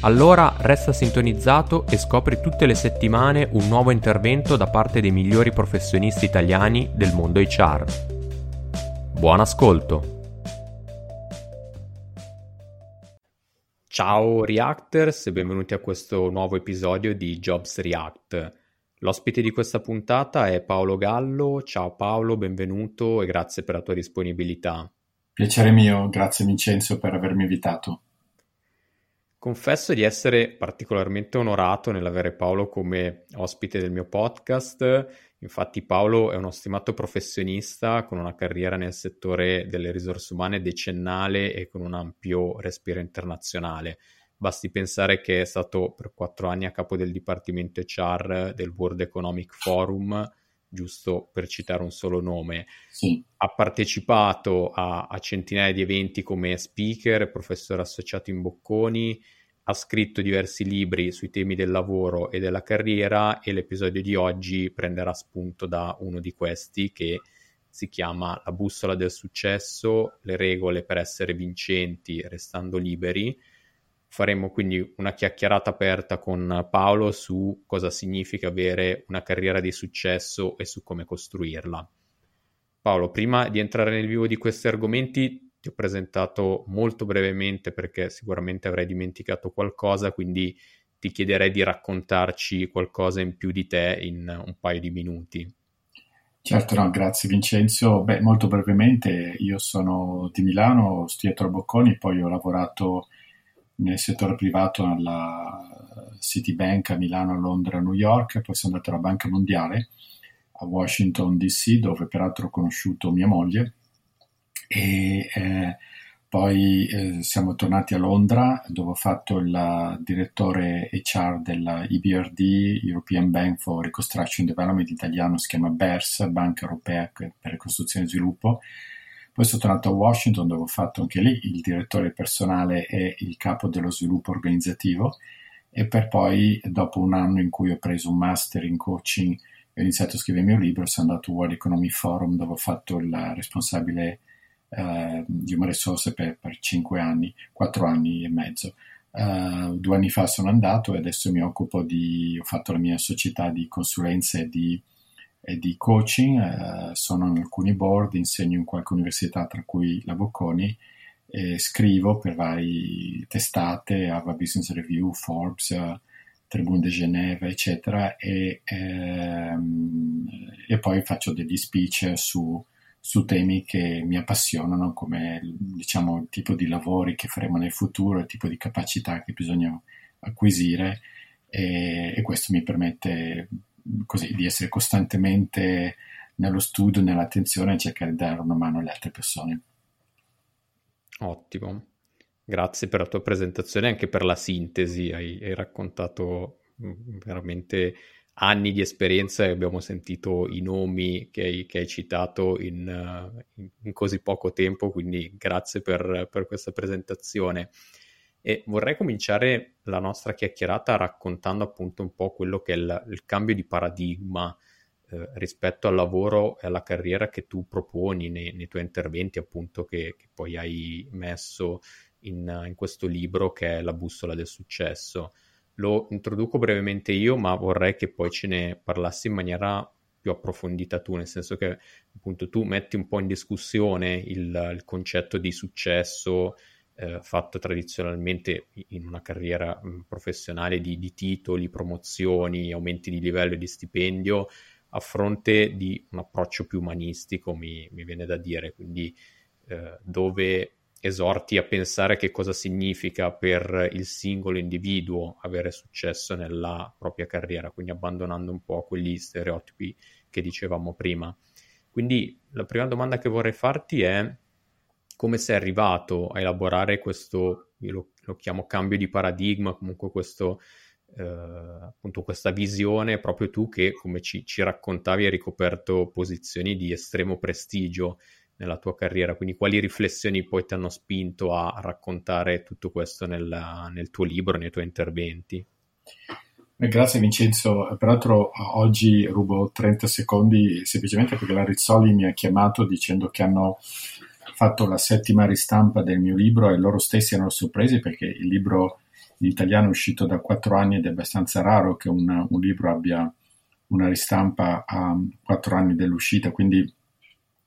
Allora resta sintonizzato e scopri tutte le settimane un nuovo intervento da parte dei migliori professionisti italiani del mondo HR. Buon ascolto! Ciao Reactors e benvenuti a questo nuovo episodio di Jobs React. L'ospite di questa puntata è Paolo Gallo. Ciao Paolo, benvenuto e grazie per la tua disponibilità. Piacere mio, grazie Vincenzo per avermi invitato. Confesso di essere particolarmente onorato nell'avere Paolo come ospite del mio podcast. Infatti Paolo è uno stimato professionista con una carriera nel settore delle risorse umane decennale e con un ampio respiro internazionale. Basti pensare che è stato per quattro anni a capo del dipartimento HR del World Economic Forum, giusto per citare un solo nome. Sì. Ha partecipato a, a, centinaia di eventi come speaker, professore associato in Bocconi, ha scritto diversi libri sui temi del lavoro e della carriera e l'episodio di oggi prenderà spunto da uno di questi che si chiama La bussola del successo, le regole per essere vincenti restando liberi. Faremo quindi una chiacchierata aperta con Paolo su cosa significa avere una carriera di successo e su come costruirla. Paolo, prima di entrare nel vivo di questi argomenti, ti ho presentato molto brevemente perché sicuramente avrei dimenticato qualcosa, quindi ti chiederei di raccontarci qualcosa in più di te in un paio di minuti. Certo, no, grazie Vincenzo. Beh, molto brevemente, io sono di Milano, ho studiato a Bocconi, poi ho lavorato nel settore privato alla Citibank a Milano, a Londra, a New York, poi sono andato alla Banca Mondiale a Washington DC, dove peraltro ho conosciuto mia moglie, e eh, poi eh, siamo tornati a Londra dove ho fatto il direttore HR della EBRD, European Bank for Reconstruction Development italiano, si chiama BERS, Banca Europea per Ricostruzione e Sviluppo. Poi sono tornato a Washington dove ho fatto anche lì il direttore personale e il capo dello sviluppo organizzativo e per poi dopo un anno in cui ho preso un master in coaching ho iniziato a scrivere il mio libro, sono andato al World Economic Forum dove ho fatto il responsabile eh, Human Resource per, per 5 anni, 4 anni e mezzo. Uh, due anni fa sono andato e adesso mi occupo di, ho fatto la mia società di consulenza e di, e di coaching, uh, sono in alcuni board, insegno in qualche università tra cui la Bocconi e scrivo per varie testate, Harvard Business Review, Forbes, uh, Tribune de Genève, eccetera, e, ehm, e poi faccio degli speech su su temi che mi appassionano, come diciamo, il tipo di lavori che faremo nel futuro, il tipo di capacità che bisogna acquisire e, e questo mi permette così, di essere costantemente nello studio, nell'attenzione e cercare di dare una mano alle altre persone. Ottimo, grazie per la tua presentazione e anche per la sintesi, hai, hai raccontato mm, veramente anni di esperienza e abbiamo sentito i nomi che hai, che hai citato in, in, in, così poco tempo, quindi grazie per, per, questa presentazione. E vorrei cominciare la nostra chiacchierata raccontando appunto un po' quello che è il, il cambio di paradigma eh, rispetto al lavoro e alla carriera che tu proponi nei, nei tuoi interventi, appunto, che, che poi hai messo in, in questo libro che è La bussola del successo lo introduco brevemente io, ma vorrei che poi ce ne parlassi in maniera più approfondita tu, nel senso che appunto tu metti un po' in discussione il, il concetto di successo eh, fatto tradizionalmente in una carriera mh, professionale di, di, titoli, promozioni, aumenti di livello e di stipendio, a fronte di un approccio più umanistico, mi, mi viene da dire, quindi eh, dove esorti a pensare che cosa significa per il singolo individuo avere successo nella propria carriera, quindi abbandonando un po' quegli stereotipi che dicevamo prima. Quindi la prima domanda che vorrei farti è come sei arrivato a elaborare questo, io lo, lo chiamo cambio di paradigma, comunque questo, eh, appunto questa visione proprio tu che, come ci, ci raccontavi, hai ricoperto posizioni di estremo prestigio nella tua carriera, quindi quali riflessioni poi ti hanno spinto a raccontare tutto questo nel, nel tuo libro, nei tuoi interventi? Eh, grazie Vincenzo, peraltro oggi rubo 30 secondi semplicemente perché la Rizzoli mi ha chiamato dicendo che hanno fatto la settima ristampa del mio libro e loro stessi erano sorpresi perché il libro in italiano è uscito da quattro anni ed è abbastanza raro che un, un libro abbia una ristampa a quattro anni dell'uscita, quindi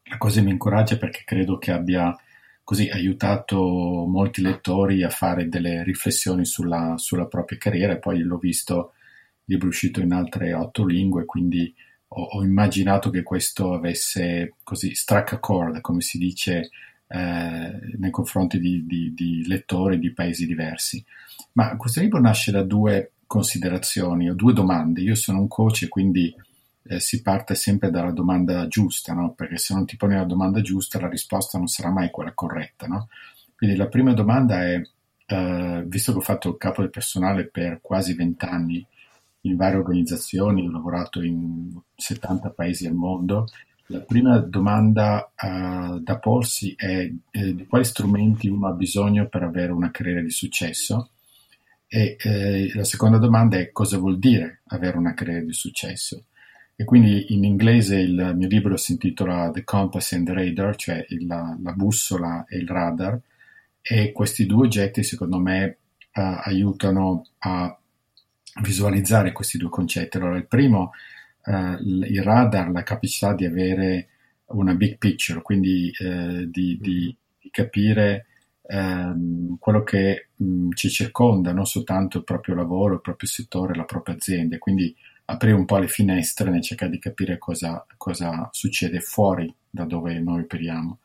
la cosa mi incoraggia perché credo che abbia così aiutato molti lettori a fare delle riflessioni sulla, sulla propria carriera e poi l'ho visto libro uscito in altre otto lingue, quindi ho, ho immaginato che questo avesse così struck a chord, come si dice eh, nei confronti di, di, di, lettori di paesi diversi. Ma questo libro nasce da due considerazioni o due domande. Io sono un coach e quindi eh, si parte sempre dalla domanda giusta, no? perché se non ti poni la domanda giusta la risposta non sarà mai quella corretta. No? Quindi la prima domanda è, eh, visto che ho fatto il capo del personale per quasi vent'anni, in varie organizzazioni, ho lavorato in 70 paesi al mondo. La prima domanda uh, da porsi è eh, di quali strumenti uno ha bisogno per avere una carriera di successo e eh, la seconda domanda è cosa vuol dire avere una carriera di successo. E quindi in inglese il mio libro si intitola The Compass and the Radar, cioè il, la, la, bussola e il radar, e questi due oggetti secondo me uh, aiutano a visualizzare questi due concetti. Allora, il primo, eh, il radar, la capacità di avere una big picture, quindi eh, di, di, di, capire ehm, quello che mh, ci circonda, non soltanto il proprio lavoro, il proprio settore, la propria azienda, quindi aprire un po' le finestre nel cercare di capire cosa, cosa succede fuori da dove noi operiamo.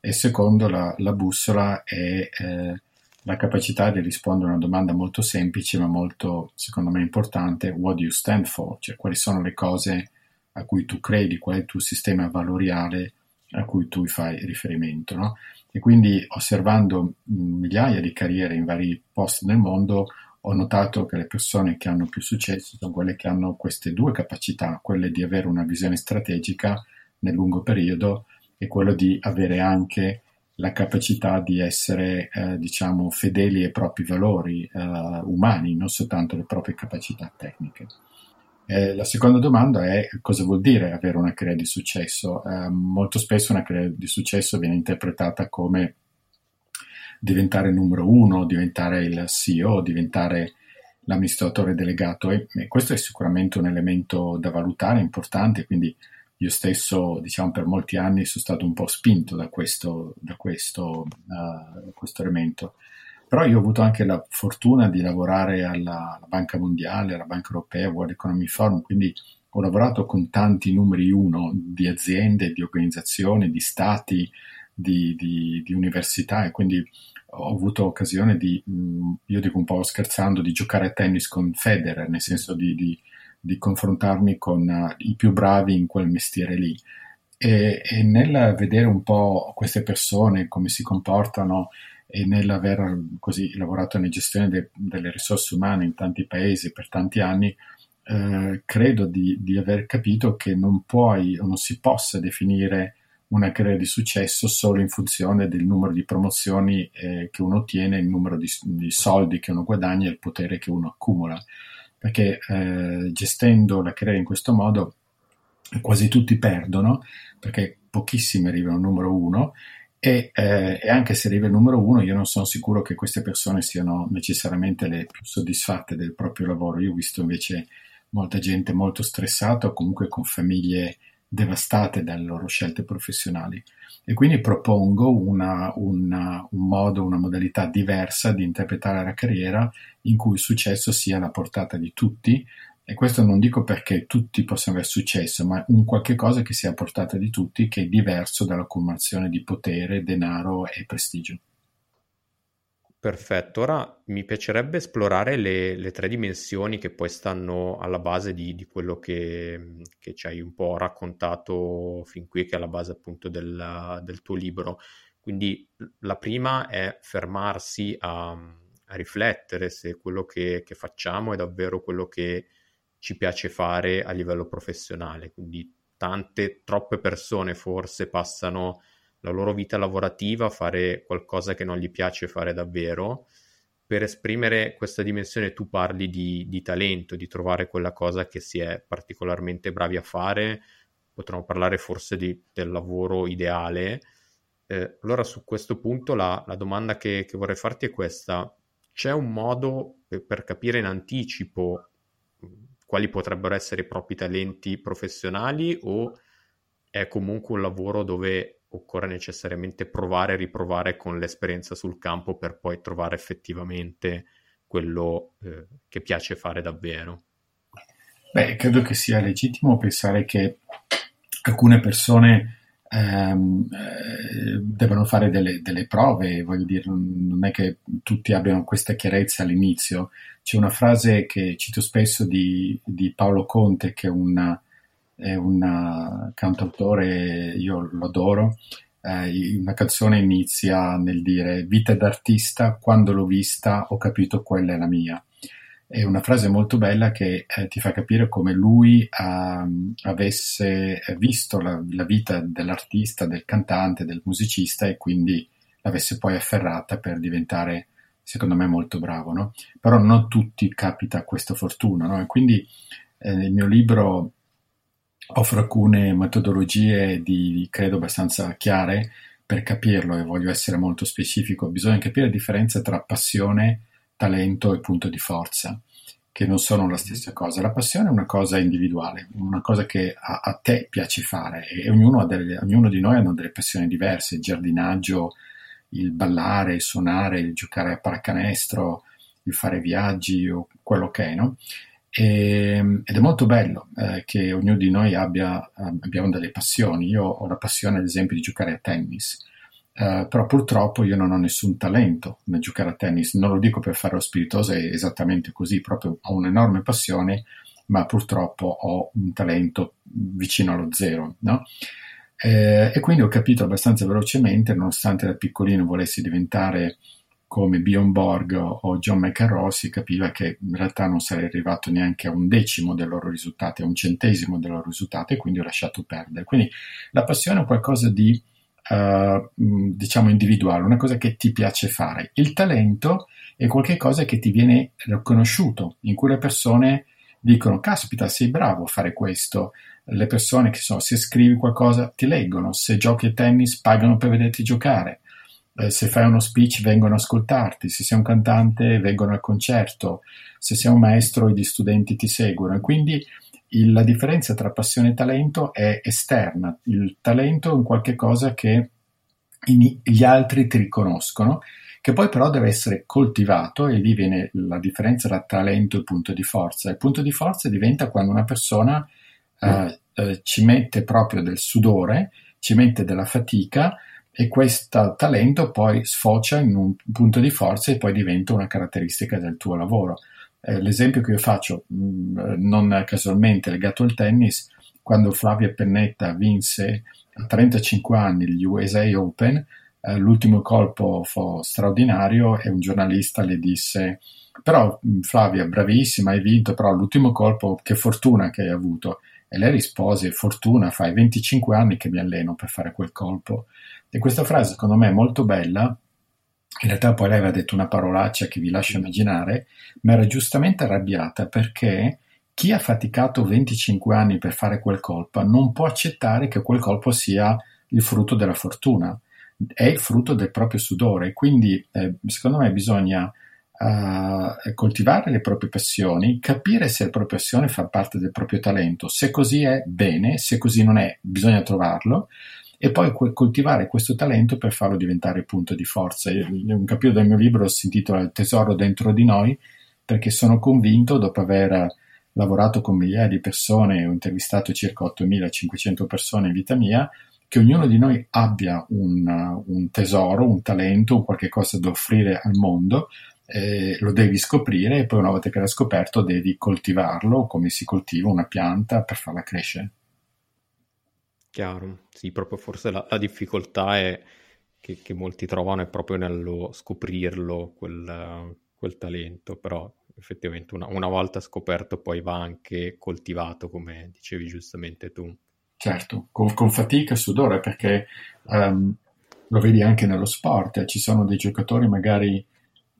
E secondo, la, la bussola è eh, la capacità di rispondere a una domanda molto semplice ma molto, secondo me, importante, what do you stand for? Cioè quali sono le cose a cui tu credi, qual è il tuo sistema valoriale a cui tu fai riferimento. No? E quindi osservando migliaia di carriere in vari posti nel mondo ho notato che le persone che hanno più successo sono quelle che hanno queste due capacità, quelle di avere una visione strategica nel lungo periodo e quello di avere anche la capacità di essere, eh, diciamo, fedeli ai propri valori eh, umani, non soltanto le proprie capacità tecniche. Eh, la seconda domanda è cosa vuol dire avere una carriera di successo? Eh, molto spesso una carriera di successo viene interpretata come diventare numero uno, diventare il CEO, diventare l'amministratore delegato e, e questo è sicuramente un elemento da valutare importante, quindi io stesso, diciamo, per molti anni sono stato un po' spinto da questo, da questo, uh, questo elemento. Però io ho avuto anche la fortuna di lavorare alla, alla, Banca Mondiale, alla Banca Europea, World Economic Forum, quindi ho lavorato con tanti numeri uno di aziende, di organizzazioni, di stati, di, di, di università e quindi ho avuto occasione di, io dico un po' scherzando, di giocare a tennis con Federer, nel senso di, di di confrontarmi con uh, i più bravi in quel mestiere lì. E, e, nel vedere un po' queste persone, come si comportano e nell'aver così lavorato nella gestione de, delle risorse umane in tanti paesi per tanti anni, eh, credo di, di, aver capito che non puoi o non si possa definire una carriera di successo solo in funzione del numero di promozioni eh, che uno ottiene, il numero di, di soldi che uno guadagna e il potere che uno accumula perché eh, gestendo la carriera in questo modo quasi tutti perdono, perché pochissimi arrivano al numero uno e, eh, e, anche se arriva il numero uno io non sono sicuro che queste persone siano necessariamente le più soddisfatte del proprio lavoro. Io ho visto invece molta gente molto stressata o comunque con famiglie devastate dalle loro scelte professionali e quindi propongo una, una, un modo, una modalità diversa di interpretare la carriera in cui il successo sia alla portata di tutti E questo non dico perché tutti possano aver successo, ma un qualche cosa che sia a portata di tutti, che è diverso dall'accumulazione di potere, denaro e prestigio. Perfetto, ora mi piacerebbe esplorare le, le tre dimensioni che poi stanno alla base di, di quello che, che, ci hai un po' raccontato fin qui, che è alla base appunto del, del tuo libro. Quindi la prima è fermarsi a, a riflettere se quello che, che, facciamo è davvero quello che ci piace fare a livello professionale. Quindi tante, troppe persone forse passano la loro vita lavorativa fare qualcosa che non gli piace fare davvero. Per esprimere questa dimensione tu parli di, di talento, di trovare quella cosa che si è particolarmente bravi a fare. Potremmo parlare forse di, del lavoro ideale. Eh, allora su questo punto la, la domanda che, che, vorrei farti è questa. C'è un modo per, per capire in anticipo quali potrebbero essere i propri talenti professionali o è comunque un lavoro dove occorre necessariamente provare e riprovare con l'esperienza sul campo per poi trovare effettivamente quello eh, che piace fare davvero. Beh, credo che sia legittimo pensare che alcune persone ehm, eh, devono fare delle, delle, prove, voglio dire, non è che tutti abbiano questa chiarezza all'inizio. C'è una frase che cito spesso di, di Paolo Conte, che è una è un cantautore, io lo adoro. Eh, una canzone inizia nel dire vita d'artista, quando l'ho vista ho capito quella è la mia. È una frase molto bella che eh, ti fa capire come lui eh, avesse visto la, la, vita dell'artista, del cantante, del musicista e quindi l'avesse poi afferrata per diventare, secondo me, molto bravo. No? Però non tutti capita questa fortuna. No? E quindi eh, il mio libro offro alcune metodologie di, credo abbastanza chiare per capirlo e voglio essere molto specifico. Bisogna capire la differenza tra passione, talento e punto di forza, che non sono la stessa cosa. La passione è una cosa individuale, una cosa che a, a te piace fare e ognuno, delle, ognuno, di noi ha delle passioni diverse, il giardinaggio, il ballare, il suonare, il giocare a paracanestro, il fare viaggi o quello che è, no? E, ehm, ed è molto bello eh, che ognuno di noi abbia delle passioni. Io ho la passione, ad esempio, di giocare a tennis, eh, però purtroppo io non ho nessun talento nel giocare a tennis. Non lo dico per fare lo spiritoso, è esattamente così. Proprio ho un'enorme passione, ma purtroppo ho un talento vicino allo zero. No? Eh, e quindi ho capito abbastanza velocemente, nonostante da piccolino volessi diventare come Bjorn Borg o John McEnroe si capiva che in realtà non sarei arrivato neanche a un decimo dei loro risultati, a un centesimo dei loro risultati e quindi ho lasciato perdere. Quindi la passione è qualcosa di uh, diciamo individuale, una cosa che ti piace fare. Il talento è qualcosa che ti viene riconosciuto, in cui le persone dicono caspita sei bravo a fare questo, le persone che sono, se scrivi qualcosa ti leggono, se giochi a tennis pagano per vederti giocare eh, se fai uno speech vengono a ascoltarti, se sei un cantante vengono al concerto, se sei un maestro gli studenti ti seguono e quindi il, la differenza tra passione e talento è esterna, il talento è un qualche cosa che in, gli altri ti riconoscono, che poi però deve essere coltivato e lì viene la differenza tra talento e punto di forza. Il punto di forza diventa quando una persona eh, eh, ci mette proprio del sudore, ci mette della fatica, e questo talento poi sfocia in un punto di forza e poi diventa una caratteristica del tuo lavoro. Eh, l'esempio che io faccio, mh, mm, non casualmente legato al tennis, quando Flavia Pennetta vinse a 35 anni gli USA Open, eh, l'ultimo colpo fu straordinario e un giornalista le disse però mm, Flavia bravissima hai vinto però l'ultimo colpo che fortuna che hai avuto e lei rispose fortuna fai 25 anni che mi alleno per fare quel colpo e questa frase secondo me è molto bella, in realtà poi lei aveva detto una parolaccia che vi lascio immaginare, ma era giustamente arrabbiata perché chi ha faticato 25 anni per fare quel colpo non può accettare che quel colpo sia il frutto della fortuna, è il frutto del proprio sudore. Quindi eh, secondo me bisogna uh, coltivare le proprie passioni, capire se la propria passione fa parte del proprio talento. Se così è, bene, se così non è, bisogna trovarlo e poi coltivare questo talento per farlo diventare punto di forza. Un capitolo del mio libro si intitola Il tesoro dentro di noi perché sono convinto, dopo aver lavorato con migliaia di persone, ho intervistato circa 8500 persone in vita mia, che ognuno di noi abbia un, un tesoro, un talento, un qualche cosa da offrire al mondo, eh, lo devi scoprire e poi una volta che l'hai scoperto devi coltivarlo come si coltiva una pianta per farla crescere. Chiaro, sì, proprio forse la, la difficoltà è che, che, molti trovano è proprio nello scoprirlo, quel, quel talento, però effettivamente una, una, volta scoperto poi va anche coltivato, come dicevi giustamente tu. Certo, con, con fatica e sudore, perché um, lo vedi anche nello sport, eh, ci sono dei giocatori magari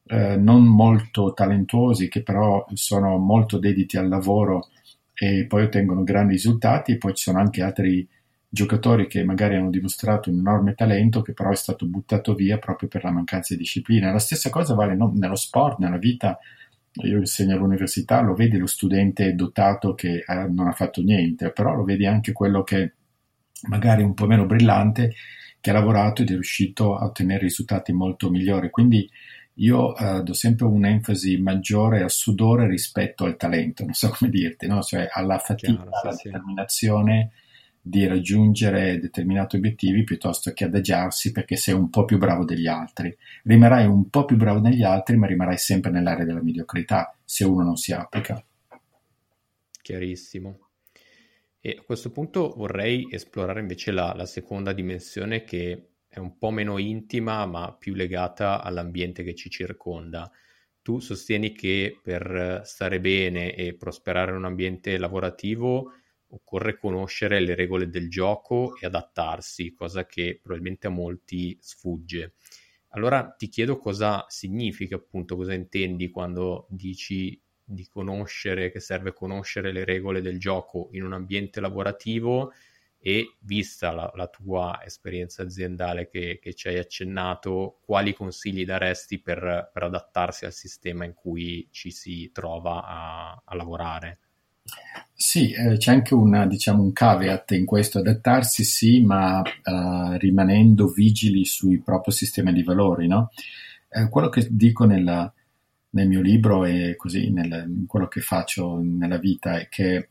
eh, non molto talentuosi che però sono molto dediti al lavoro e poi ottengono grandi risultati, poi ci sono anche altri giocatori che magari hanno dimostrato un enorme talento che però è stato buttato via proprio per la mancanza di disciplina. La stessa cosa vale no, nello sport, nella vita. Io insegno all'università, lo vedi lo studente dotato che eh, non ha fatto niente, però lo vedi anche quello che magari è un po' meno brillante, che ha lavorato ed è riuscito a ottenere risultati molto migliori. Quindi io eh, do sempre un'enfasi maggiore al sudore rispetto al talento, non so come dirti, no? cioè alla fatica, Chiaro, alla sì, determinazione di raggiungere determinati obiettivi piuttosto che adagiarsi perché sei un po' più bravo degli altri. Rimarrai un po' più bravo degli altri, ma rimarrai sempre nell'area della mediocrità se uno non si applica. Chiarissimo. E a questo punto vorrei esplorare invece la, la seconda dimensione che è un po' meno intima, ma più legata all'ambiente che ci circonda. Tu sostieni che per stare bene e prosperare in un ambiente lavorativo occorre conoscere le regole del gioco e adattarsi, cosa che probabilmente a molti sfugge. Allora ti chiedo cosa significa appunto, cosa intendi quando dici di conoscere, che serve conoscere le regole del gioco in un ambiente lavorativo e vista la, la tua esperienza aziendale che, che, ci hai accennato, quali consigli daresti per, per, adattarsi al sistema in cui ci si trova a, a lavorare? Sì, eh, c'è anche una, diciamo, un caveat in questo, adattarsi sì, ma eh, rimanendo vigili sui propri sistemi di valori, no? eh, quello che dico nella, nel mio libro e così nel, in quello che faccio nella vita è che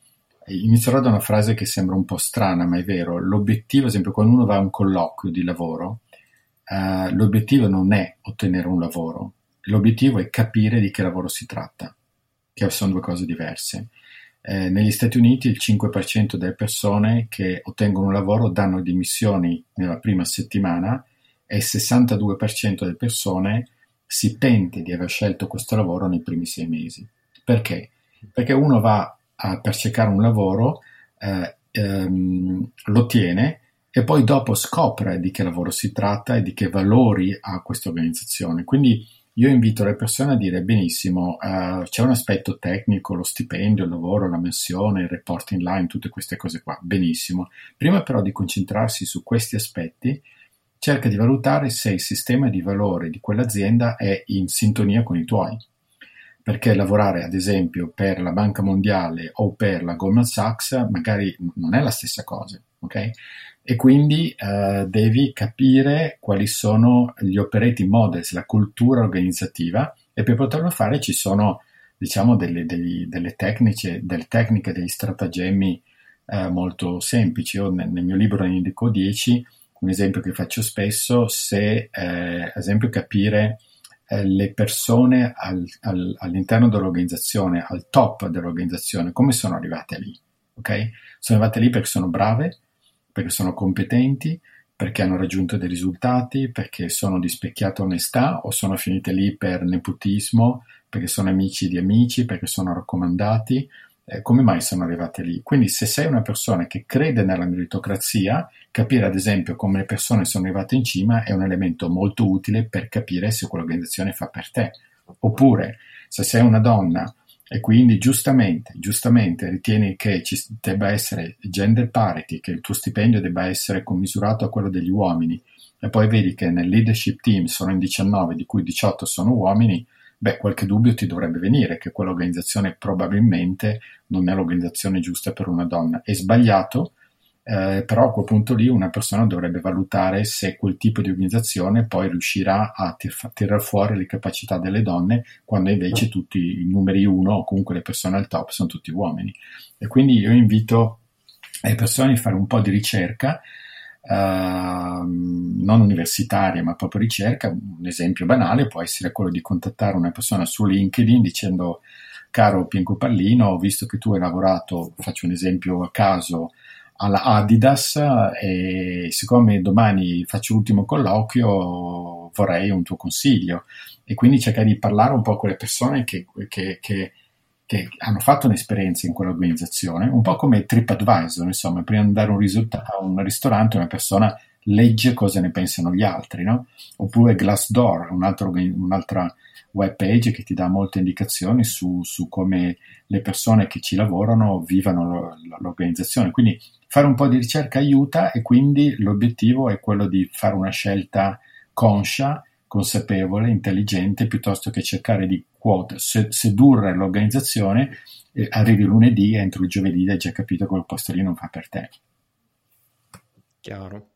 Inizierò da una frase che sembra un po' strana, ma è vero. L'obiettivo, ad esempio, quando uno va a un colloquio di lavoro, uh, l'obiettivo non è ottenere un lavoro, l'obiettivo è capire di che lavoro si tratta, che sono due cose diverse. Eh, negli Stati Uniti il 5% delle persone che ottengono un lavoro danno dimissioni nella prima settimana e il 62% delle persone si pente di aver scelto questo lavoro nei primi sei mesi. Perché? Perché uno va a, per cercare un lavoro, eh, ehm, lo tiene e poi dopo scopre di che lavoro si tratta e di che valori ha questa organizzazione. Quindi io invito le persone a dire benissimo, eh, c'è un aspetto tecnico, lo stipendio, il lavoro, la menzione, il reporting line, tutte queste cose qua, benissimo. Prima però di concentrarsi su questi aspetti, cerca di valutare se il sistema di valori di quell'azienda è in sintonia con i tuoi perché lavorare ad esempio per la Banca Mondiale o per la Goldman Sachs magari non è la stessa cosa, ok? E quindi eh, devi capire quali sono gli operating models, la cultura organizzativa e per poterlo fare ci sono diciamo delle, degli, delle, tecniche, delle tecniche, degli stratagemmi eh, molto semplici. Io nel, nel, mio libro ne indico 10, un esempio che faccio spesso, se eh, ad esempio capire eh, le persone al, al, all'interno dell'organizzazione, al top dell'organizzazione, come sono arrivate lì? Okay? Sono arrivate lì perché sono brave, perché sono competenti, perché hanno raggiunto dei risultati, perché sono di specchiata onestà o sono finite lì per nepotismo, perché sono amici di amici, perché sono raccomandati eh, come mai sono arrivate lì. Quindi se sei una persona che crede nella meritocrazia, capire ad esempio come le persone sono arrivate in cima è un elemento molto utile per capire se quell'organizzazione fa per te. Oppure se sei una donna e quindi giustamente, giustamente ritieni che ci debba essere gender parity, che il tuo stipendio debba essere commisurato a quello degli uomini, e poi vedi che nel leadership team sono in 19, di cui 18 sono uomini, beh, qualche dubbio ti dovrebbe venire che quell'organizzazione probabilmente non è l'organizzazione giusta per una donna. È sbagliato eh, però a quel punto lì una persona dovrebbe valutare se quel tipo di organizzazione poi riuscirà a tir- tirare fuori le capacità delle donne quando invece tutti i numeri uno o comunque le persone al top sono tutti uomini. E quindi io invito le persone a fare un po' di ricerca, uh, non universitaria ma proprio ricerca. Un esempio banale può essere quello di contattare una persona su LinkedIn dicendo caro Pinco Pallino, ho visto che tu hai lavorato, faccio un esempio a caso, alla Adidas e siccome domani faccio l'ultimo colloquio vorrei un tuo consiglio. E quindi cercare di parlare un po' con le persone che, che, che, che hanno fatto un'esperienza in quell'organizzazione, un po' come TripAdvisor, insomma, prima di andare a un, risultato, a un ristorante una persona legge cosa ne pensano gli altri, no? Oppure Glassdoor, un altro, un'altra web page che ti dà molte indicazioni su, su, come le persone che ci lavorano vivano l'organizzazione. Quindi fare un po' di ricerca aiuta e quindi l'obiettivo è quello di fare una scelta conscia, consapevole, intelligente, piuttosto che cercare di quote, sedurre l'organizzazione, eh, arrivi lunedì entro il giovedì hai già capito che quel posto lì non fa per te. Chiaro.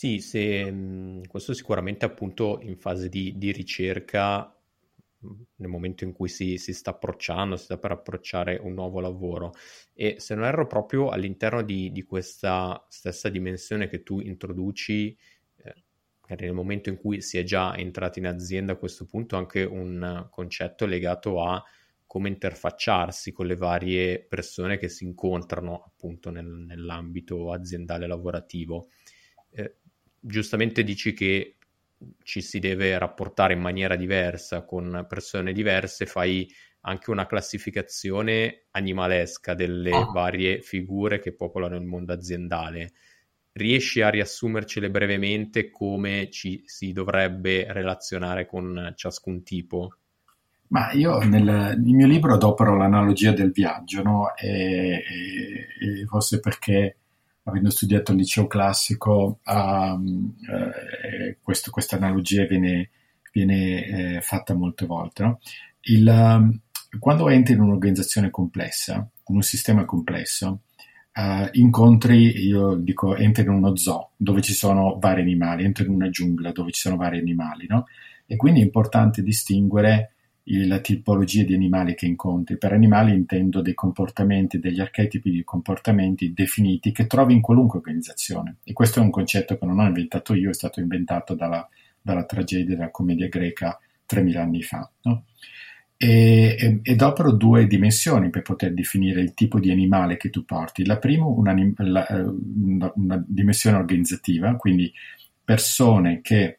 Sì, se, mhmm, questo sicuramente appunto in fase di, di ricerca, mhmm, nel momento in cui si, si, sta approcciando, si sta per approcciare un nuovo lavoro. E se non erro, proprio all'interno di, di questa stessa dimensione che tu introduci, eh, nel momento in cui si è già entrati in azienda a questo punto, anche un concetto legato a come interfacciarsi con le varie persone che si incontrano appunto nel, nell'ambito aziendale lavorativo. Eh, giustamente dici che ci si deve rapportare in maniera diversa con persone diverse, fai anche una classificazione animalesca delle ah. varie figure che popolano il mondo aziendale. Riesci a riassumercele brevemente come ci si dovrebbe relazionare con ciascun tipo? Ma io nel, nel mio libro adopero l'analogia del viaggio, no? e, e, e forse perché avendo studiato al liceo classico, um, eh, questo, questa analogia viene, viene eh, fatta molte volte. No? Il, um, quando entri in un'organizzazione complessa, in un sistema complesso, uh, incontri, io dico, entri in uno zoo dove ci sono vari animali, entri in una giungla dove ci sono vari animali, no? E quindi è importante distinguere la tipologia di animali che incontri. Per animali intendo dei comportamenti, degli archetipi di comportamenti definiti che trovi in qualunque organizzazione. E questo è un concetto che non ho inventato io, è stato inventato dalla, dalla tragedia della commedia greca 3000 anni fa. No? E, e, ed opero due dimensioni per poter definire il tipo di animale che tu porti. La prima, una, eh, una, una dimensione organizzativa, quindi persone che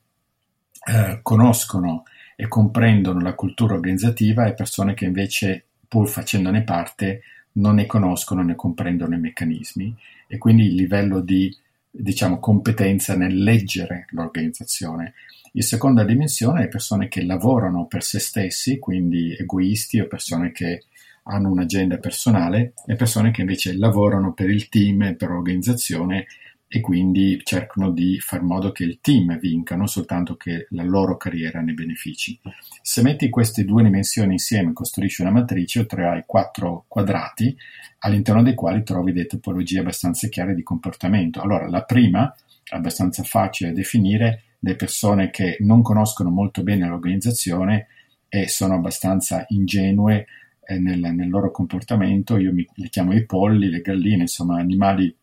eh, conoscono e comprendono la cultura organizzativa e persone che invece, pur facendone parte, non ne conoscono né comprendono i meccanismi e quindi il livello di diciamo, competenza nel leggere l'organizzazione. La seconda dimensione è persone che lavorano per se stessi, quindi egoisti o persone che hanno un'agenda personale e persone che invece lavorano per il team e per l'organizzazione e quindi cercano di far modo che il team vinca, non soltanto che la loro carriera ne benefici. Se metti queste due dimensioni insieme costruisci una matrice, otterrai quattro quadrati all'interno dei quali trovi delle topologie abbastanza chiare di comportamento. Allora, la prima, abbastanza facile da definire, le persone che non conoscono molto bene l'organizzazione e sono abbastanza ingenue eh, nel, nel, loro comportamento, io mi, le chiamo i polli, le galline, insomma animali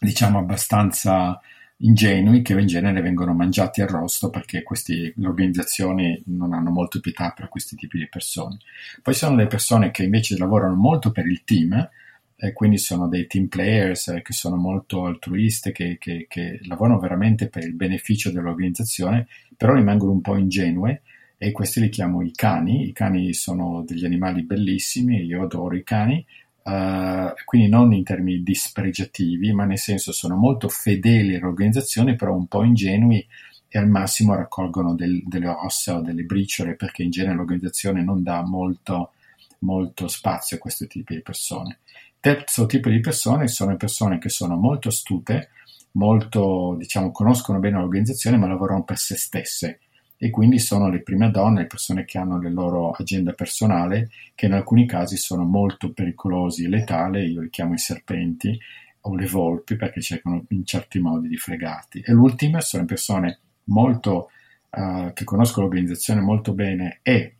diciamo abbastanza ingenui che in genere vengono mangiati arrosto perché questi, le organizzazioni non hanno molto pietà per questi tipi di persone. Poi sono le persone che invece lavorano molto per il team, eh, quindi sono dei team players eh, che sono molto altruiste, che, che, che, lavorano veramente per il beneficio dell'organizzazione, però rimangono un po' ingenue e questi li chiamo i cani. I cani sono degli animali bellissimi, io adoro i cani, Uh, quindi non in termini dispregiativi, ma nel senso sono molto fedeli all'organizzazione, però un po' ingenui e al massimo raccolgono del, delle ossa o delle briciole perché in genere l'organizzazione non dà molto, molto spazio a questo tipo di persone. Terzo tipo di persone sono persone che sono molto astute, molto, diciamo, conoscono bene l'organizzazione, ma lavorano per se stesse e quindi sono le prime donne, le persone che hanno le loro agenda personale, che in alcuni casi sono molto pericolosi e letali, io li chiamo i serpenti, o le volpi perché cercano in certi modi di fregarti. E l'ultima sono persone molto, uh, che conoscono l'organizzazione molto bene e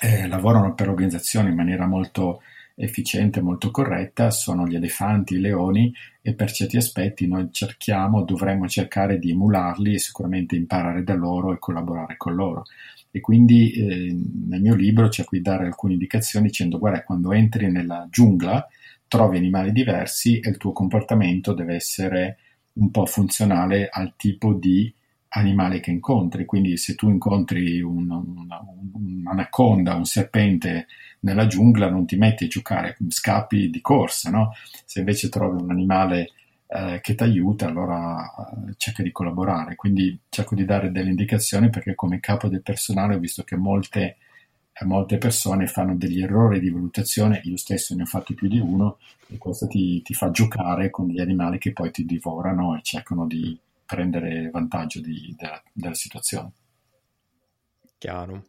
eh, lavorano per l'organizzazione in maniera molto efficiente, molto corretta, sono gli elefanti, i leoni e per certi aspetti noi cerchiamo, dovremmo cercare di emularli e sicuramente imparare da loro e collaborare con loro. E quindi eh, nel mio libro cerco di dare alcune indicazioni dicendo guarda, quando entri nella giungla trovi animali diversi e il tuo comportamento deve essere un po' funzionale al tipo di animale che incontri. Quindi se tu incontri un, un, un'anaconda, un serpente nella giungla, non ti metti a giocare, scappi di corsa, no? Se invece trovi un animale eh, che ti aiuta, allora eh, cerca di collaborare. Quindi cerco di dare delle indicazioni perché come capo del personale ho visto che molte, eh, molte persone fanno degli errori di valutazione, io stesso ne ho fatti più di uno, e questo ti, ti fa giocare con gli animali che poi ti divorano e cercano di prendere vantaggio di, della, della situazione. Chiaro.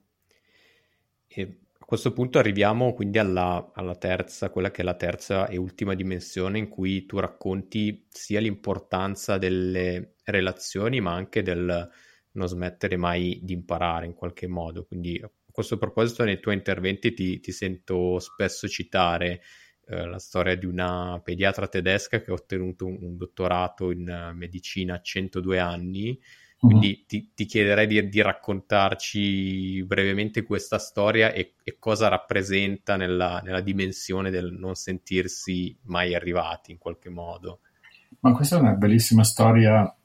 E a questo punto arriviamo quindi alla, alla, terza, quella che è la terza e ultima dimensione in cui tu racconti sia l'importanza delle relazioni, ma anche del non smettere mai di imparare in qualche modo. Quindi a questo proposito nei tuoi interventi ti, ti sento spesso citare eh, la storia di una pediatra tedesca che ha ottenuto un, un dottorato in uh, medicina a 102 anni. Quindi uh-huh. ti, ti, chiederei di, di, raccontarci brevemente questa storia e, e cosa rappresenta nella, nella, dimensione del non sentirsi mai arrivati in qualche modo. Ma questa è una bellissima storia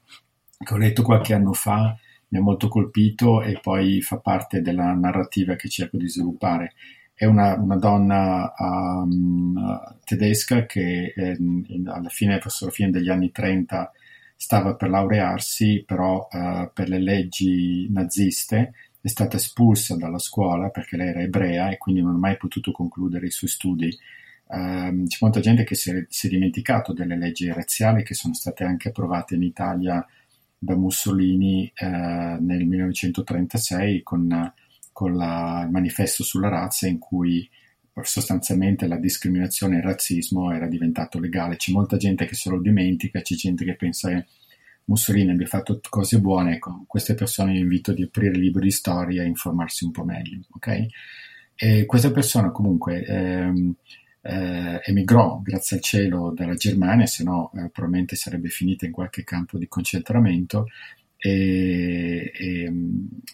che ho letto qualche anno fa, mi ha molto colpito e poi fa parte della narrativa che cerco di sviluppare è una, una donna um, tedesca che eh, alla fine, verso la fine degli anni 30 stava per laurearsi, però uh, per le leggi naziste è stata espulsa dalla scuola perché lei era ebrea e quindi non ha mai potuto concludere i suoi studi. Um, c'è molta gente che si è, si è dimenticato delle leggi razziali che sono state anche approvate in Italia da Mussolini uh, nel 1936 con con la, il manifesto sulla razza in cui sostanzialmente la discriminazione e il razzismo era diventato legale. C'è molta gente che se lo dimentica, c'è gente che pensa che Mussolini abbia fatto cose buone, ecco, queste persone io invito di aprire libri di storia e informarsi un po' meglio, ok? E questa persona comunque ehm, eh, emigrò, grazie al cielo, dalla Germania, se no eh, probabilmente sarebbe finita in qualche campo di concentramento e, e,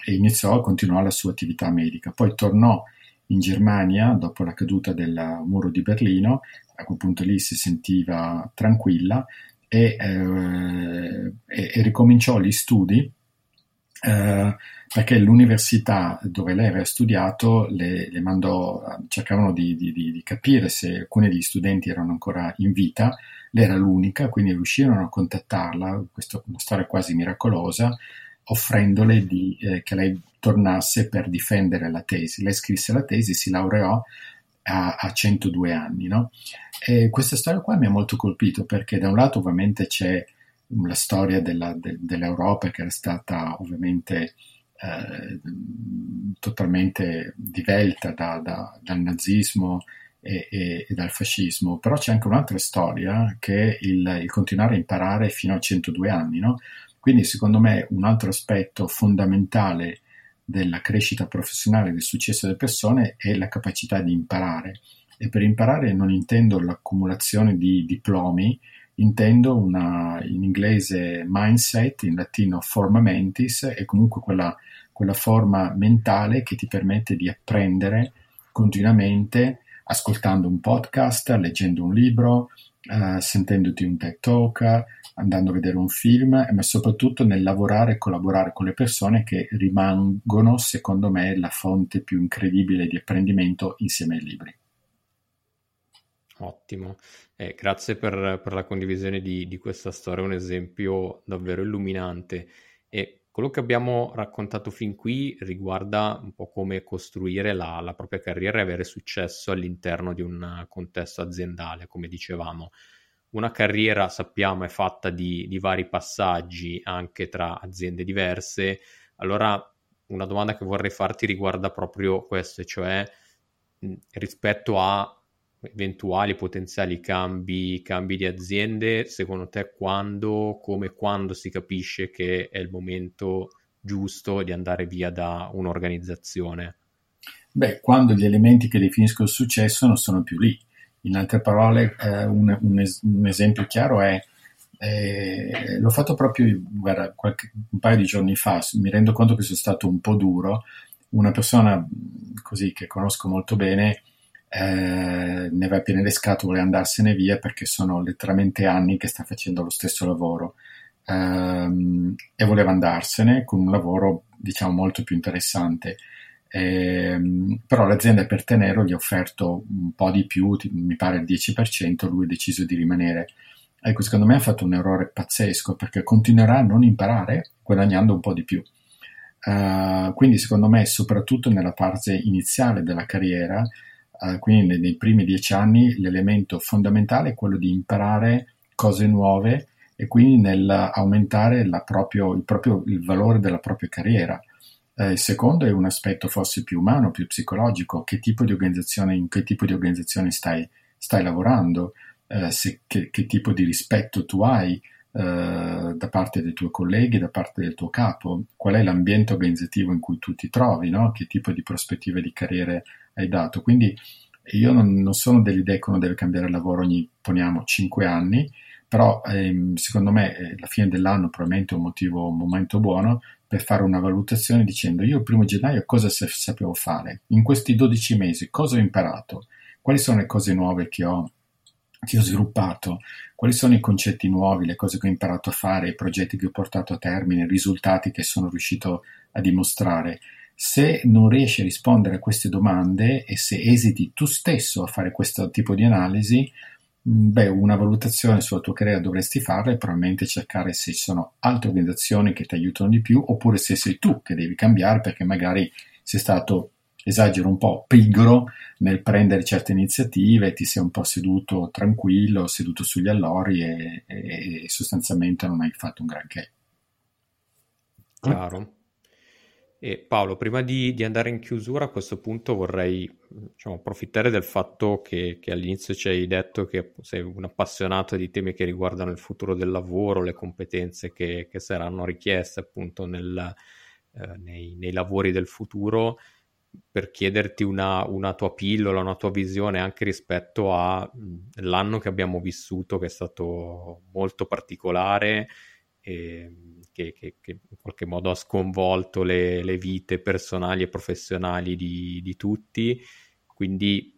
e iniziò, continuò la sua attività medica. Poi tornò in Germania dopo la caduta del muro di Berlino, a quel punto lì si sentiva tranquilla e, eh, e, e ricominciò gli studi eh, perché l'università dove lei aveva studiato le, le mandò, cercavano di, di, di, capire se alcuni degli studenti erano ancora in vita, era l'unica, quindi riuscirono a contattarla, questa una storia quasi miracolosa, offrendole di, eh, che lei tornasse per difendere la tesi. Lei scrisse la tesi, si laureò a, a 102 anni. No? Questa storia qua mi ha molto colpito perché da un lato ovviamente c'è la storia della, de, dell'Europa che era stata ovviamente eh, totalmente divelta da, da, dal nazismo e, e, e, dal fascismo, però c'è anche un'altra storia che è il, il continuare a imparare fino a 102 anni. No? Quindi secondo me un altro aspetto fondamentale della crescita professionale, del successo delle persone è la capacità di imparare. E per imparare non intendo l'accumulazione di diplomi, intendo una, in inglese mindset, in latino forma mentis, è comunque quella, quella forma mentale che ti permette di apprendere continuamente ascoltando un podcast, leggendo un libro, uh, sentendoti un TED Talk, andando a vedere un film, ma soprattutto nel lavorare e collaborare con le persone che rimangono, secondo me, la fonte più incredibile di apprendimento insieme ai libri. Ottimo, eh, grazie per, per, la condivisione di, di, questa storia, un esempio davvero illuminante. E quello che abbiamo raccontato fin qui riguarda un po' come costruire la, la propria carriera e avere successo all'interno di un contesto aziendale, come dicevamo. Una carriera, sappiamo, è fatta di, di vari passaggi anche tra aziende diverse. Allora, una domanda che vorrei farti riguarda proprio questo, cioè rispetto a eventuali potenziali cambi, cambi, di aziende, secondo te quando, come quando si capisce che è il momento giusto di andare via da un'organizzazione? Beh, quando gli elementi che definiscono il successo non sono più lì. In altre parole, eh, un, un, es- un, esempio chiaro è, eh, l'ho fatto proprio guarda, qualche, un paio di giorni fa, mi rendo conto che sono stato un po' duro, una persona così che conosco molto bene eh, ne va piene le scatole, vuole andarsene via perché sono letteralmente anni che sta facendo lo stesso lavoro ehm, e voleva andarsene con un lavoro diciamo molto più interessante. Eh, però l'azienda per tenerlo gli ha offerto un po' di più, mi pare il 10%, lui ha deciso di rimanere. Ecco, secondo me ha fatto un errore pazzesco perché continuerà a non imparare guadagnando un po' di più. Uh, quindi secondo me, soprattutto nella parte iniziale della carriera, quindi nei, nei, primi dieci anni, l'elemento fondamentale è quello di imparare cose nuove e quindi nell'aumentare proprio, il, proprio, il valore della propria carriera. Eh, il secondo è un aspetto forse più umano, più psicologico, che tipo di organizzazione, in che tipo di organizzazione stai, stai lavorando, eh, se, che, che, tipo di rispetto tu hai eh, da parte dei tuoi colleghi, da parte del tuo capo, qual è l'ambiente organizzativo in cui tu ti trovi, no? che tipo di prospettive di carriera hai dato. Quindi io non, non sono dell'idea che uno deve cambiare lavoro ogni, poniamo, 5 anni, però ehm, secondo me eh, la fine dell'anno probabilmente è un motivo, un momento buono per fare una valutazione dicendo io il primo gennaio cosa sapevo fare, in questi 12 mesi cosa ho imparato, quali sono le cose nuove che ho, che ho sviluppato, quali sono i concetti nuovi, le cose che ho imparato a fare, i progetti che ho portato a termine, i risultati che sono riuscito a dimostrare. Se non riesci a rispondere a queste domande e se esiti tu stesso a fare questo tipo di analisi, Mm, beh, una valutazione sulla tua carriera dovresti farla e probabilmente cercare se ci sono altre organizzazioni che ti aiutano di più oppure se sei tu che devi cambiare perché magari sei stato, esagero un po', pigro nel prendere certe iniziative, ti sei un po' seduto tranquillo, seduto sugli allori e, e, e sostanzialmente non hai fatto un granché. Claro. E Paolo, prima di, di, andare in chiusura, a questo punto vorrei diciamo, approfittare del fatto che, che, all'inizio ci hai detto che sei un appassionato di temi che riguardano il futuro del lavoro, le competenze che, che saranno richieste appunto nel, eh, nei, nei, lavori del futuro, per chiederti una, una, tua pillola, una tua visione anche rispetto all'anno che abbiamo vissuto, che è stato molto particolare. E, che, che, che, in qualche modo ha sconvolto le, le vite personali e professionali di, di tutti. Quindi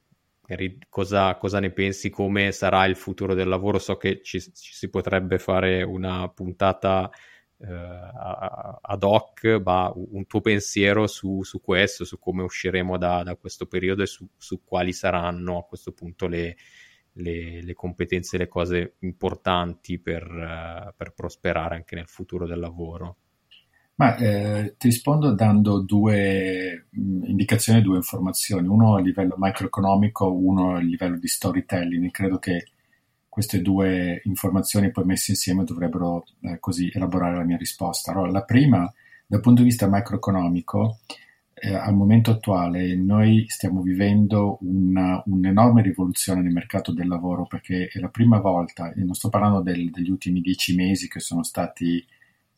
cosa, cosa, ne pensi, come sarà il futuro del lavoro? So che ci, ci si potrebbe fare una puntata eh, ad hoc, ma un tuo pensiero su, su questo, su come usciremo da, da questo periodo e su, su, quali saranno a questo punto le, le, le competenze, le cose importanti per, uh, per, prosperare anche nel futuro del lavoro? Ma eh, ti rispondo dando due mh, mm, indicazioni, due informazioni, uno a livello macroeconomico, uno a livello di storytelling. Credo che queste due informazioni poi messe insieme dovrebbero eh, così elaborare la mia risposta. Allora, la prima, dal punto di vista macroeconomico, eh, al momento attuale noi stiamo vivendo una, un'enorme rivoluzione nel mercato del lavoro perché è la prima volta, e non sto parlando del, degli ultimi dieci mesi che sono stati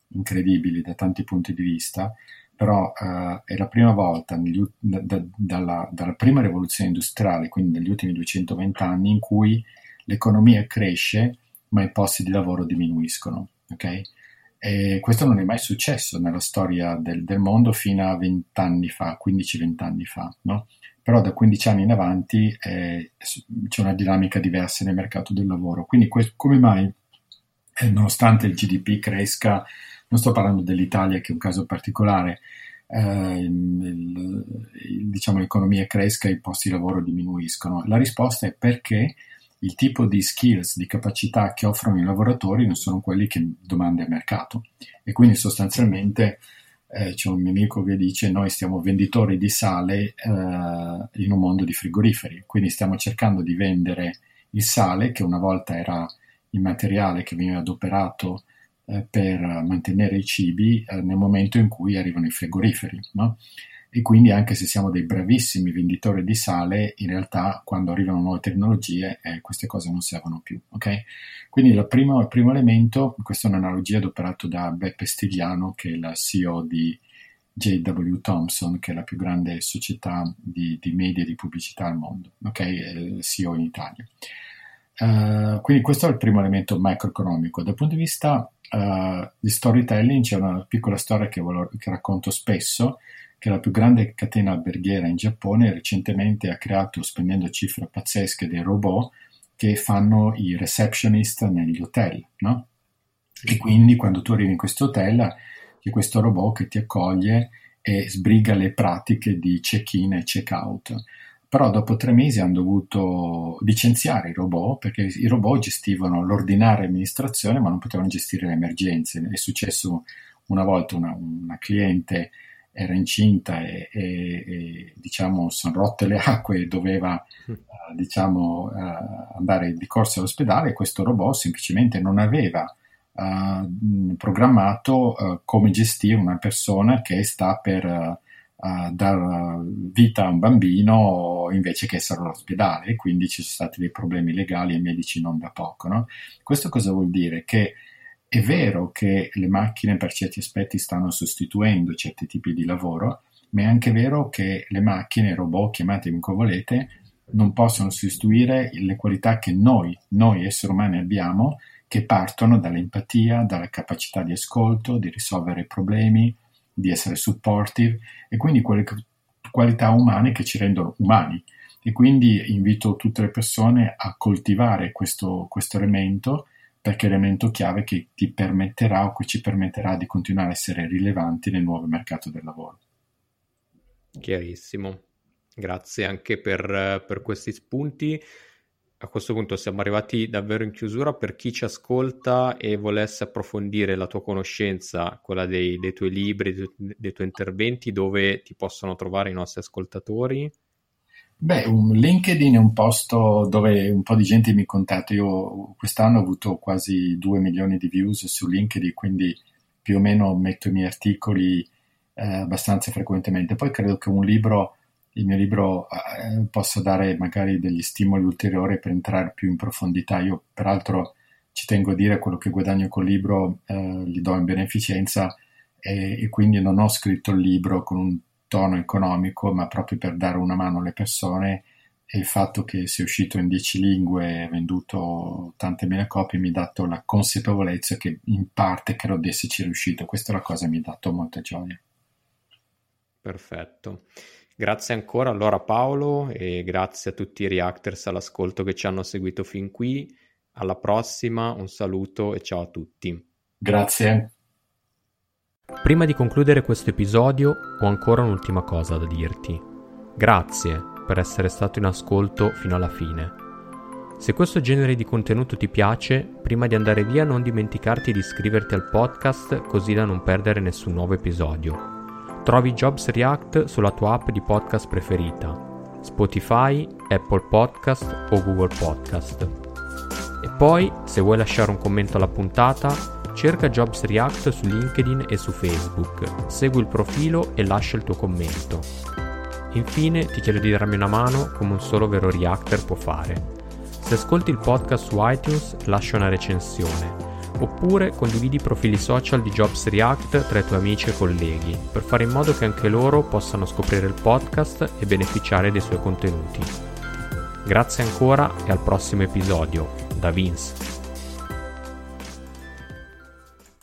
incredibili da tanti punti di vista, però eh, è la prima volta negli, da, dalla, dalla, prima rivoluzione industriale, quindi negli ultimi 220 anni, in cui l'economia cresce ma i posti di lavoro diminuiscono. Okay? E questo non è mai successo nella storia del, del mondo fino a 20 anni fa, 15-20 anni fa, no? Però da 15 anni in avanti eh, c'è una dinamica diversa nel mercato del lavoro. Quindi que- come mai, eh, nonostante il GDP cresca, non sto parlando dell'Italia che è un caso particolare, eh, il, il, diciamo l'economia cresca e i posti di lavoro diminuiscono? La risposta è perché il tipo di skills, di capacità che offrono i lavoratori non sono quelli che domanda il mercato. E quindi sostanzialmente eh, c'è un mio amico che dice noi stiamo venditori di sale eh, in un mondo di frigoriferi, quindi stiamo cercando di vendere il sale che una volta era il materiale che veniva adoperato eh, per mantenere i cibi eh, nel momento in cui arrivano i frigoriferi. No? E quindi anche se siamo dei bravissimi venditori di sale, in realtà quando arrivano nuove tecnologie eh, queste cose non servono più. Okay? Quindi il primo, il primo, elemento, questa è un'analogia adoperato da Beppe Stigliano, che è la CEO di JW Thompson, che è la più grande società di, di media e di pubblicità al mondo, okay? CEO in Italia. Uh, quindi questo è il primo elemento macroeconomico. Dal punto di vista uh, di storytelling c'è una piccola storia che, volo, che racconto spesso, che la più grande catena alberghiera in Giappone recentemente ha creato, spendendo cifre pazzesche, dei robot che fanno i receptionist negli hotel, no? E quindi quando tu arrivi in questo hotel c'è questo robot che ti accoglie e sbriga le pratiche di check-in e check-out. Però dopo tre mesi hanno dovuto licenziare i robot perché i robot gestivano l'ordinaria amministrazione ma non potevano gestire le emergenze. È successo una volta una, una cliente era incinta e, e, e diciamo sono rotte le acque e doveva uh, diciamo uh, andare di corsa all'ospedale questo robot semplicemente non aveva uh, programmato come gestire una persona che sta per dar vita a un bambino invece che essere all'ospedale e quindi ci sono stati dei problemi legali e medici non da poco no? questo cosa vuol dire? che è vero che le macchine per certi aspetti stanno sostituendo certi tipi di lavoro, ma è anche vero che le macchine, i robot, chiamatemi come volete, non possono sostituire le qualità che noi, noi esseri umani abbiamo, che partono dall'empatia, dalla capacità di ascolto, di risolvere problemi, di essere supportive e quindi quelle qualità umane che ci rendono umani. E quindi invito tutte le persone a coltivare questo, questo elemento perché è l'elemento chiave che ti permetterà o che ci permetterà di continuare a essere rilevanti nel nuovo mercato del lavoro. Chiarissimo, grazie anche per, per questi spunti. A questo punto siamo arrivati davvero in chiusura. Per chi ci ascolta e volesse approfondire la tua conoscenza, quella dei, dei tuoi libri, dei, dei tuoi interventi, dove ti possono trovare i nostri ascoltatori? Beh, un LinkedIn è un posto dove un po' di gente mi contatta. Io quest'anno ho avuto quasi 2 milioni di views su LinkedIn, quindi più o meno metto i miei articoli eh, abbastanza frequentemente. Poi credo che un libro, il mio libro, eh, possa dare magari degli stimoli ulteriori per entrare più in profondità. Io, peraltro, ci tengo a dire quello che guadagno col libro, eh, li do in beneficenza e, e quindi non ho scritto il libro con un tono economico, ma proprio per dare una mano alle persone e il fatto che sia uscito in dieci lingue e venduto tante mille copie mi ha dato la consapevolezza che in parte credo di esserci riuscito. Questa è la cosa che mi ha dato molta gioia. Perfetto. Grazie ancora allora Paolo e grazie a tutti i reactors all'ascolto che ci hanno seguito fin qui. Alla prossima, un saluto e ciao a tutti. Grazie. Prima di concludere questo episodio ho ancora un'ultima cosa da dirti. Grazie per essere stato in ascolto fino alla fine. Se questo genere di contenuto ti piace, prima di andare via non dimenticarti di iscriverti al podcast così da non perdere nessun nuovo episodio. Trovi Jobs React sulla tua app di podcast preferita, Spotify, Apple Podcast o Google Podcast. E poi, se vuoi lasciare un commento alla puntata, Cerca Jobs React su LinkedIn e su Facebook, segui il profilo e lascia il tuo commento. Infine ti chiedo di darmi una mano come un solo vero Reactor può fare. Se ascolti il podcast su iTunes lascia una recensione, oppure condividi i profili social di Jobs React tra i tuoi amici e colleghi, per fare in modo che anche loro possano scoprire il podcast e beneficiare dei suoi contenuti. Grazie ancora e al prossimo episodio. Da Vince.